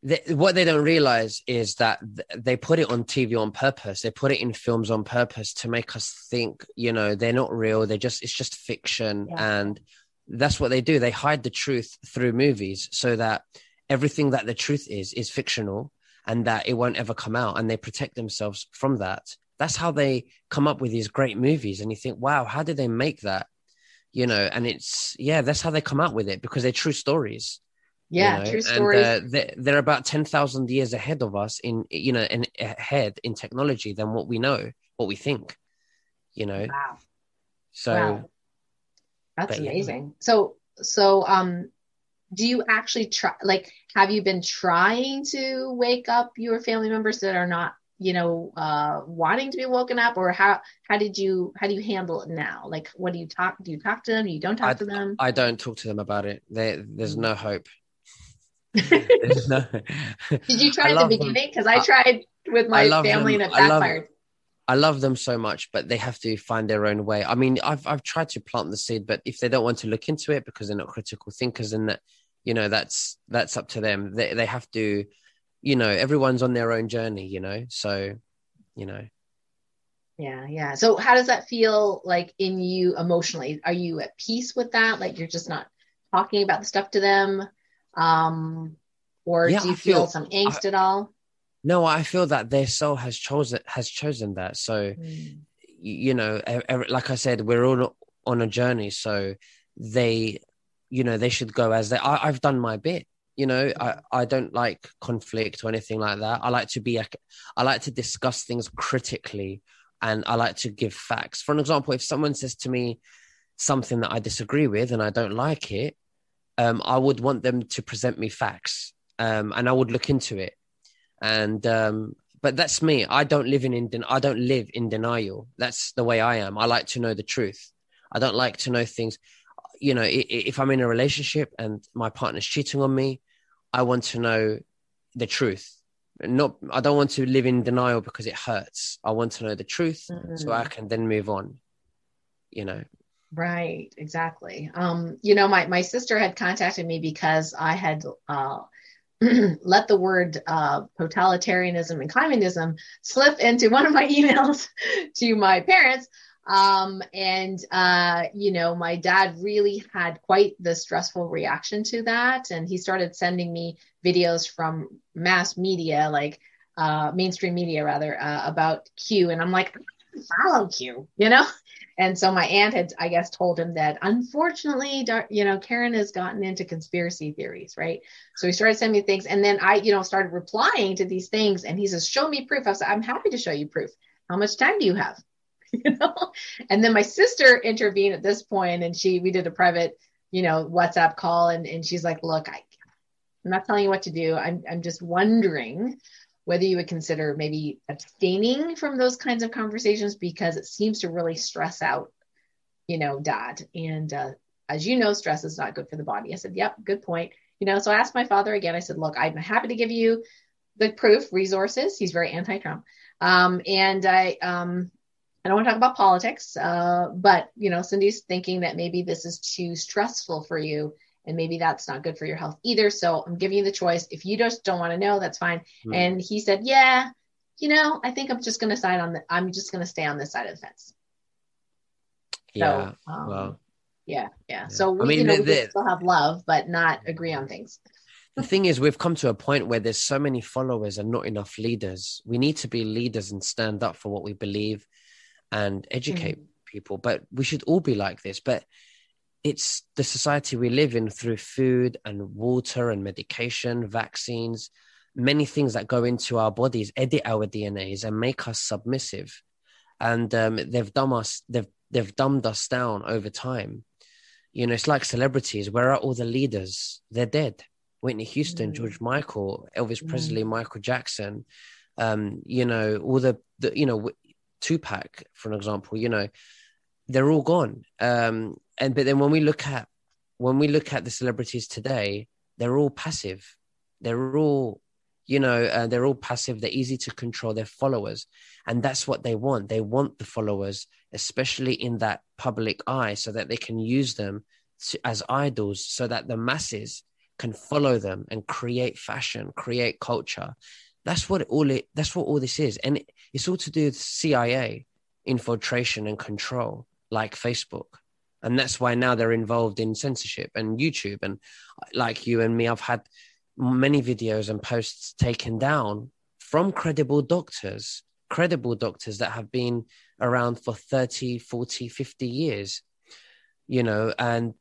They, what they don't realize is that they put it on TV on purpose. They put it in films on purpose to make us think, you know, they're not real. They just, it's just fiction. Yeah. And that's what they do. They hide the truth through movies so that everything that the truth is, is fictional and that it won't ever come out. And they protect themselves from that. That's how they come up with these great movies. And you think, wow, how did they make that? You know, and it's yeah, that's how they come out with it because they're true stories. Yeah, you know? true stories. And, uh, they're, they're, about ten thousand years ahead of us in you know, in ahead in technology than what we know, what we think. You know. Wow. So. Wow. That's amazing. Yeah. So so um do you actually try like have you been trying to wake up your family members that are not you know uh wanting to be woken up or how how did you how do you handle it now? Like what do you talk do you talk to them? You don't talk I, to them? I don't talk to them about it. There there's no hope. There's no... did you try at the beginning? Because I, tried with my family them. and it backfired I love, I love them so much, but they have to find their own way. I mean, I've I've tried to plant the seed, but if they don't want to look into it because they're not critical thinkers, and that you know that's that's up to them. They they have to you know everyone's on their own journey you know? So you know. Yeah yeah. So how does that feel like in you emotionally? Are you at peace with that? Like you're just not talking about the stuff to them um or Yeah, do you I feel, some angst at all? No i feel that their soul has chosen has chosen that. So y- you know like i said we're all on a journey. So they you know they should go as they I, i've done my bit you know i i don't like conflict or anything like that. I like to be i like to discuss things critically and i like to give facts. For an example if someone says to me something that i disagree with and i don't like it um i would want them to present me facts um and i would look into it. And um but that's me. I don't live in, in i don't live in denial. That's the way i am. I like to know the truth. I don't like to know things you know if i'm in a relationship and my partner's cheating on me i want to know the truth not i don't want to live in denial because it hurts i want to know the truth so i can then move on you know Right, exactly. Um, you know, my my sister had contacted me because I had uh, let the word uh, totalitarianism and communism slip into one of my emails to my parents. Um, and uh, you know, my dad really had quite the stressful reaction to that, and he started sending me videos from mass media, like uh, mainstream media, rather, uh, about Q, and I'm like, follow Q, you know. And so my aunt had, I guess, told him that unfortunately, you know, Karen has gotten into conspiracy theories, right? So he started sending me things, and then I, you know, started replying to these things, and he says, "Show me proof." I said, "I'm happy to show you proof. How much time do you have?" you know. And then my sister intervened at this point, and she, we did a private, you know, WhatsApp call, and and she's like, "Look, I, I'm not telling you what to do. I'm, I'm just wondering." Whether you would consider maybe abstaining from those kinds of conversations because it seems to really stress out you know, dad. And uh, as you know, stress is not good for the body. I said, yep, good point. You know, so I asked my father again. I said, look, I'm happy to give you the proof, resources. He's very anti-Trump. Um, and I, um, I don't want to talk about politics, uh, but you know, Cindy's thinking that maybe this is too stressful for you, and maybe that's not good for your health either. So I'm giving you the choice. If you just don't want to know, that's fine. Mm. And he said, yeah, you know, I think I'm just going to side on the. I'm just going to stay on this side of the fence. yeah So, um, well yeah, yeah. So we, I mean, you know, the- we can still have love, but not agree on things. the thing is we've come to a point where there's so many followers and not enough leaders we need to be leaders and stand up for what we believe and educate people but we should all be like this. But it's the society we live in through food and water and medication vaccines many things that go into our bodies edit our dnas and make us submissive. And um, they've dumb us they've they've dumbed us down over time. You know it's like celebrities. Where are all the leaders? They're dead. Whitney Houston, Mm. George Michael, Elvis Mm. Presley, Michael Jackson, um, you know, all the, the you know, Tupac, for an example, you know, they're all gone. Um, and but then when we look at when we look at the celebrities today, they're all passive. They're all, you know, uh, they're all passive. They're easy to control their followers, and that's what they want. They want the followers, especially in that public eye, so that they can use them to, as idols, so that the masses can follow them and create fashion, create culture. That's what all it, that's what all this is. And it, it's all to do with CIA infiltration and control, like Facebook. And that's why now they're involved in censorship and YouTube. And like you and me, I've had many videos and posts taken down from credible doctors, credible doctors that have been around for 30, 40, 50 years, you know, and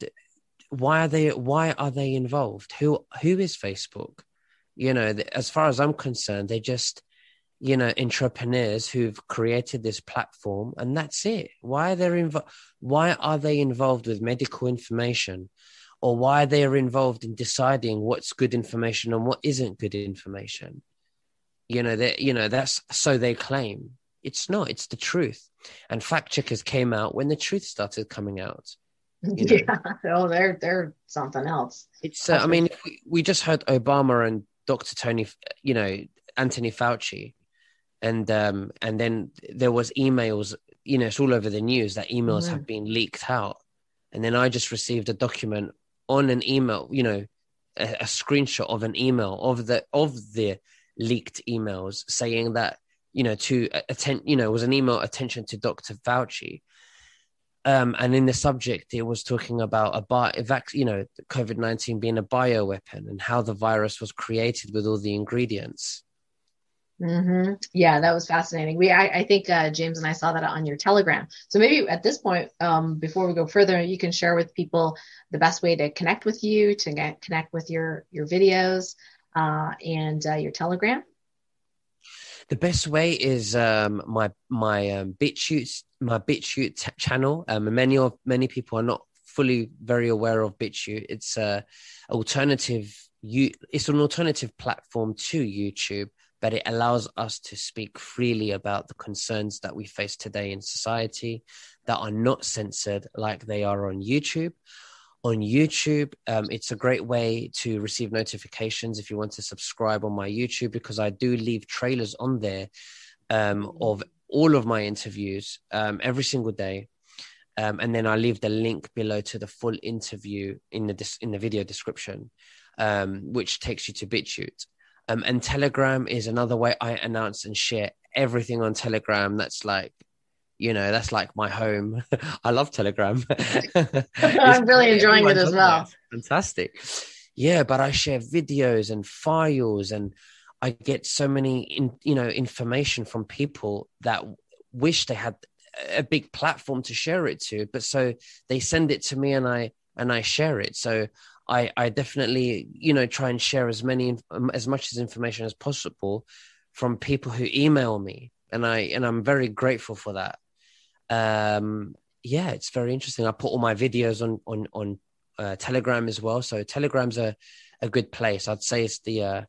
why are they why are they involved who who is facebook you know as far as i'm concerned they're just you know entrepreneurs who've created this platform and that's it why are they invo- why are they involved with medical information or why they are involved in deciding what's good information and what isn't good information you know that you know that's so they claim it's not it's the truth and fact checkers came out when the truth started coming out You know. Yeah. Oh, they're they're something else. It's. Uh, I mean, we, we just heard Obama and Dr. Tony, you know, Anthony Fauci, and um, and then there was emails. You know, it's all over the news that emails Mhm. have been leaked out, and then I just received a document on an email. You know, a, a screenshot of an email of the of the leaked emails saying that you know to attend you know it was an email attention to Dr. Fauci. Um, and in the subject, it was talking about a bio, you know, COVID nineteen being a bioweapon and how the virus was created with all the ingredients. Mm-hmm. Yeah, that was fascinating. We, I, I think uh, James and I saw that on your Telegram. So maybe at this point, um, before we go further, you can share with people the best way to connect with you, to get, connect with your your videos, uh, and uh, your Telegram. The best way is um, my my um, BitChute my BitChute t- channel. Um, many of many people are not fully very aware of BitChute. It's a alternative. You, it's an alternative platform to YouTube but it allows us to speak freely about the concerns that we face today in society that are not censored like they are on YouTube. On YouTube, um, it's a great way to receive notifications if you want to subscribe on my YouTube because I do leave trailers on there um, of all of my interviews um, every single day. Um, and then I leave the link below to the full interview in the in the video description, um, which takes you to BitChute. Um, and Telegram is another way I announce and share everything on Telegram. That's like, you know, that's like my home. I love Telegram. I'm really enjoying it as well. Fantastic. Yeah, but I share videos and files and I get so many, in, you know, information from people that wish they had a big platform to share it to, but so they send it to me and I and I share it. So I, I definitely, you know, try and share as many, um, as much as information as possible from people who email me, and I, and I'm very grateful for that. Um, yeah, it's very interesting. I put all my videos on on on uh, Telegram as well, so Telegram's a a good place. I'd say it's the, uh,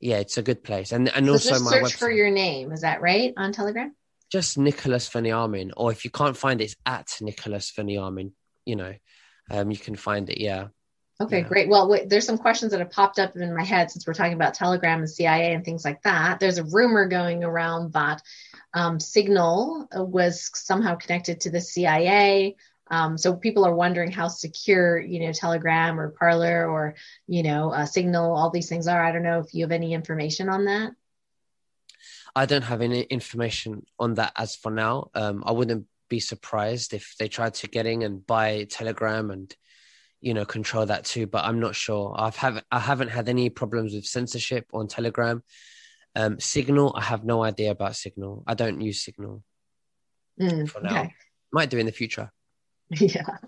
yeah, it's a good place, and and so also my search website. for your name. Is that right on Telegram? Just Nicholas Veniamin, or if you can't find it, it's at Nicholas Veniamin. You know, um, you can find it. Yeah. Okay, yeah. great. Well, wait, there's some questions that have popped up in my head since we're talking about Telegram and CIA and things like that. There's a rumor going around that um, Signal was somehow connected to the CIA. Um, so people are wondering how secure, you know, Telegram or Parler or, you know, uh, Signal, all these things are. I don't know if you have any information on that. I don't have any information on that as for now. Um, I wouldn't be surprised if they tried to get in and buy Telegram and you know control that too but i'm not sure i've have i haven't had any problems with censorship on telegram um signal i have no idea about signal i don't use signal mm, for now okay. might do in the future yeah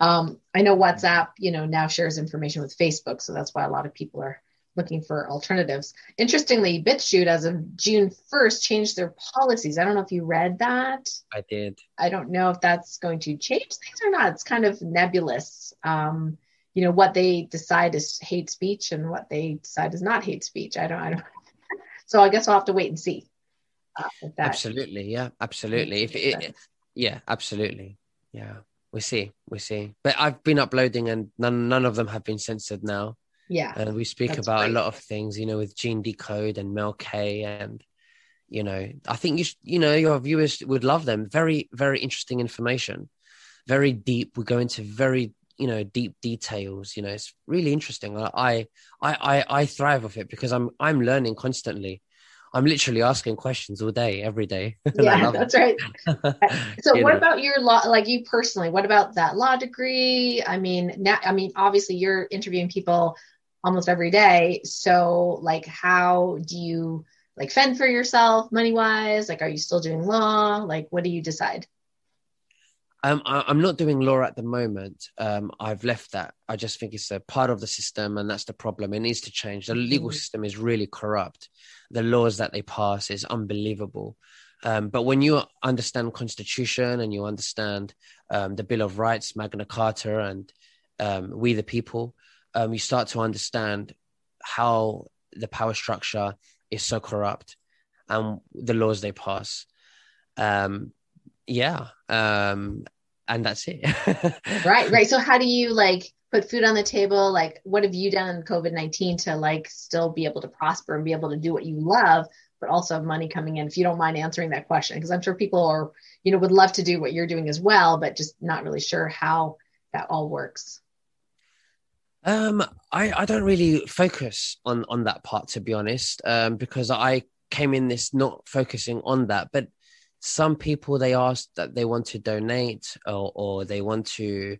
um i know whatsapp you know now shares information with facebook so that's why a lot of people are looking for alternatives. Interestingly, BitChute, as of June 1st, changed their policies. I don't know if you read that. I did. I don't know if that's going to change things or not. It's kind of nebulous. Um, you know what they decide is hate speech and what they decide is not hate speech. I don't. I don't. So I guess I'll have to wait and see. Uh, absolutely. Yeah. Absolutely. If it, yeah. Absolutely. Yeah. We see. We see. But I've been uploading, and none none of them have been censored now. Yeah. And we speak about great. a lot of things, you know, with Gene Decode and Mel K and you know, I think you should, you know, your viewers would love them. Very, very interesting information. Very deep. We go into very, you know, deep details. You know, it's really interesting. I, I, I, I thrive with it because I'm, I'm learning constantly. I'm literally asking questions all day, every day. Yeah, that's it. right. so, what know. about your law? Like you personally, what about that law degree? I mean, now, I mean, obviously, you're interviewing people almost every day. So like how do you like fend for yourself money wise? Like are you still doing law? Like what do you decide? Um, I, am not doing law at the moment. Um, I've left that. I just think it's a part of the system, and that's the problem. It needs to change. The legal mm-hmm. system is really corrupt. The laws that they pass is unbelievable. Um, but when you understand constitution and you understand um, the Bill of Rights, Magna Carta, and um, we the people, um, you start to understand how the power structure is so corrupt and the laws they pass. Um, yeah. Um, and that's it. right, right. So how do you like put food on the table? Like what have you done in COVID-19 to like still be able to prosper and be able to do what you love, but also have money coming in? If you don't mind answering that question, because I'm sure people are, you know, would love to do what you're doing as well, but just not really sure how that all works. Um, I, I don't really focus on on that part to be honest, um, because I came in this not focusing on that. But some people they ask that they want to donate or or they want to,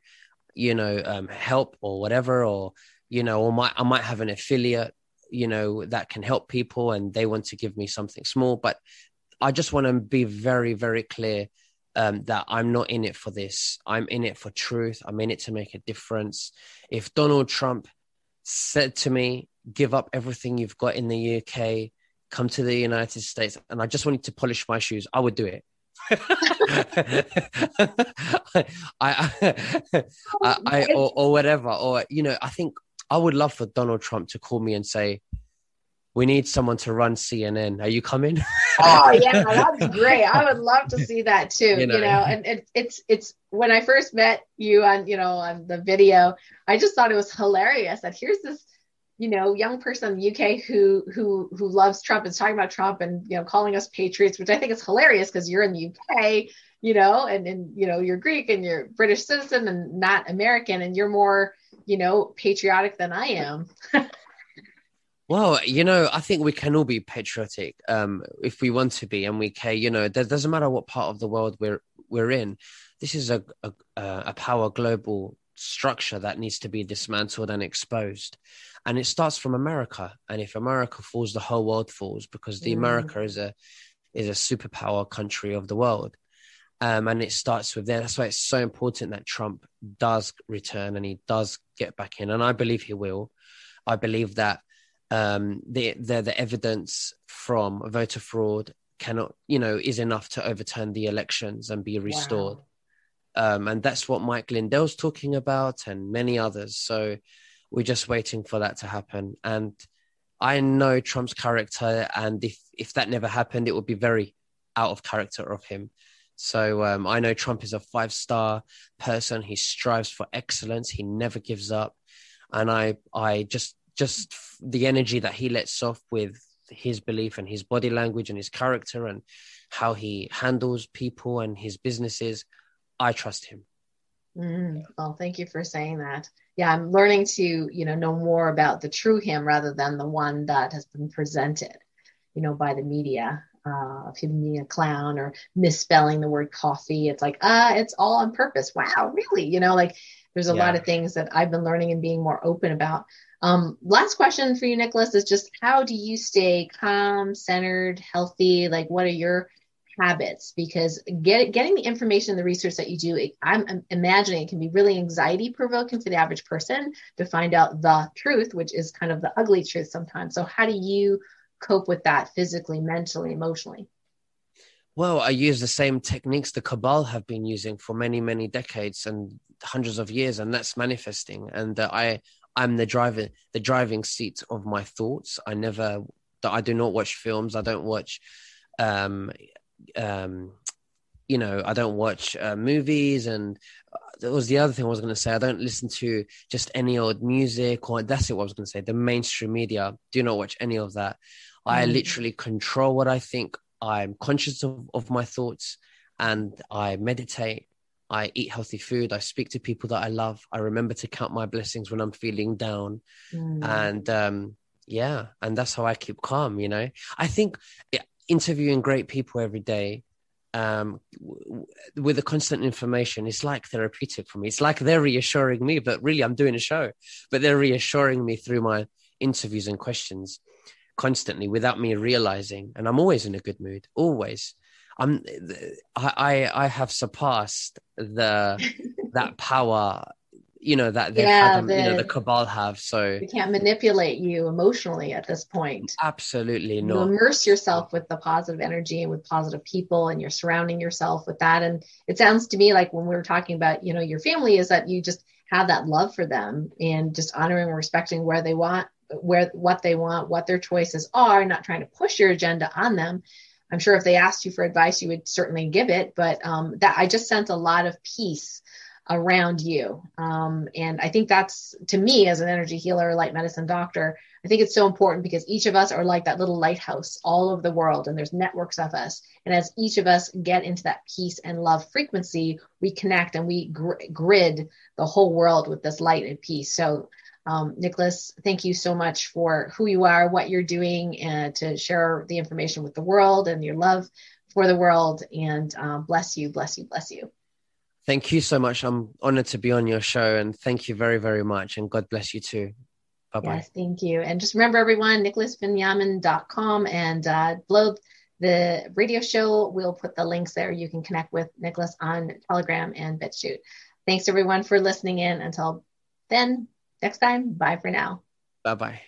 you know, um, help or whatever, or you know, or might I might have an affiliate, you know, that can help people and they want to give me something small. But I just want to be very very clear um, that I'm not in it for this. I'm in it for truth. I'm in it to make a difference. If Donald Trump said to me, give up everything you've got in the UK, come to the United States, and I just wanted to polish my shoes, I would do it. I, I, I, oh, or, or whatever, or you know, I think I would love for Donald Trump to call me and say, we need someone to run CNN. Are you coming? Ah, oh yeah, that's great. I would love to see that too. You know, you know and it, it's it's when I first met you on you know on the video, I just thought it was hilarious that here's this you know young person in the UK who who who loves Trump is talking about Trump and you know calling us patriots, which I think is hilarious because you're in the UK, you know, and and you know you're Greek and you're British citizen and not American, and you're more you know patriotic than I am. Well, you know, I think we can all be patriotic um, if we want to be, and we care. You know, it doesn't matter what part of the world we're we're in. This is a a, a power global structure that needs to be dismantled and exposed, and it starts from America. And if America falls, the whole world falls because the mm. America is a is a superpower country of the world. Um, and it starts with there. That's why it's so important that Trump does return and he does get back in, and I believe he will. I believe that um, the, the the evidence from voter fraud cannot, you know, is enough to overturn the elections and be restored. Wow. Um, and that's what Mike Lindell's talking about, and many others. So we're just waiting for that to happen. And I know Trump's character, and if if that never happened, it would be very out of character of him. So um, I know Trump is a five star person. He strives for excellence. He never gives up, and I I just just the energy that he lets off with his belief and his body language and his character and how he handles people and his businesses, I trust him. Mm, well, thank you for saying that. Yeah, I'm learning to, you know, know more about the true him rather than the one that has been presented, you know, by the media. Uh, of him being a clown or misspelling the word coffee. It's like, ah, uh, it's all on purpose. Wow, really? You know, like there's a yeah. lot of things that I've been learning and being more open about. Um, last question for you, Nicholas, is just how do you stay calm, centered, healthy? Like, what are your habits? Because get, getting the information, the research that you do, I'm imagining it can be really anxiety provoking for the average person to find out the truth, which is kind of the ugly truth sometimes. So, how do you cope with that physically, mentally, emotionally? Well, I use the same techniques the Cabal have been using for many, many decades and hundreds of years, and that's manifesting. And uh, I, I'm the driver, the driving seat of my thoughts. I never, that I do not watch films. I don't watch, um, um, you know, I don't watch uh, movies. And uh, that was the other thing I was going to say. I don't listen to just any old music, or that's it. What I was going to say. The mainstream media do not watch any of that. Mm. I literally control what I think. I'm conscious of, of my thoughts, and I meditate I eat healthy food. I speak to people that I love. I remember to count my blessings when I'm feeling down. Mm. And um, yeah, and that's how I keep calm, you know. I think interviewing great people every day um, w- with the constant information is like therapeutic for me. It's like they're reassuring me, but really I'm doing a show, but they're reassuring me through my interviews and questions constantly without me realizing. And I'm always in a good mood, always. I'm I I have surpassed the that power you know that they yeah, had, the, you know the cabal have so they can't manipulate you emotionally at this point absolutely no immerse yourself with the positive energy and with positive people and you're surrounding yourself with that and it sounds to me like when we were talking about you know your family is that you just have that love for them and just honoring and respecting where they want where what they want what their choices are not trying to push your agenda on them I'm sure if they asked you for advice, you would certainly give it. But um, that I just sense a lot of peace around you, um, and I think that's to me as an energy healer, light medicine doctor. I think it's so important because each of us are like that little lighthouse all over the world, and there's networks of us. And as each of us get into that peace and love frequency, we connect and we gr- grid the whole world with this light and peace. So Um, Nicholas, thank you so much for who you are, what you're doing, and to share the information with the world and your love for the world. And um, bless you, bless you, bless you. Thank you so much. I'm honored to be on your show, and thank you very, very much. And God bless you too. Bye bye. Yes, thank you. And just remember, everyone, nicholasveniamin.com and uh, below the radio show, we'll put the links there. You can connect with Nicholas on Telegram and BitChute. Thanks, everyone, for listening in. Until then, next time, bye for now. Bye bye.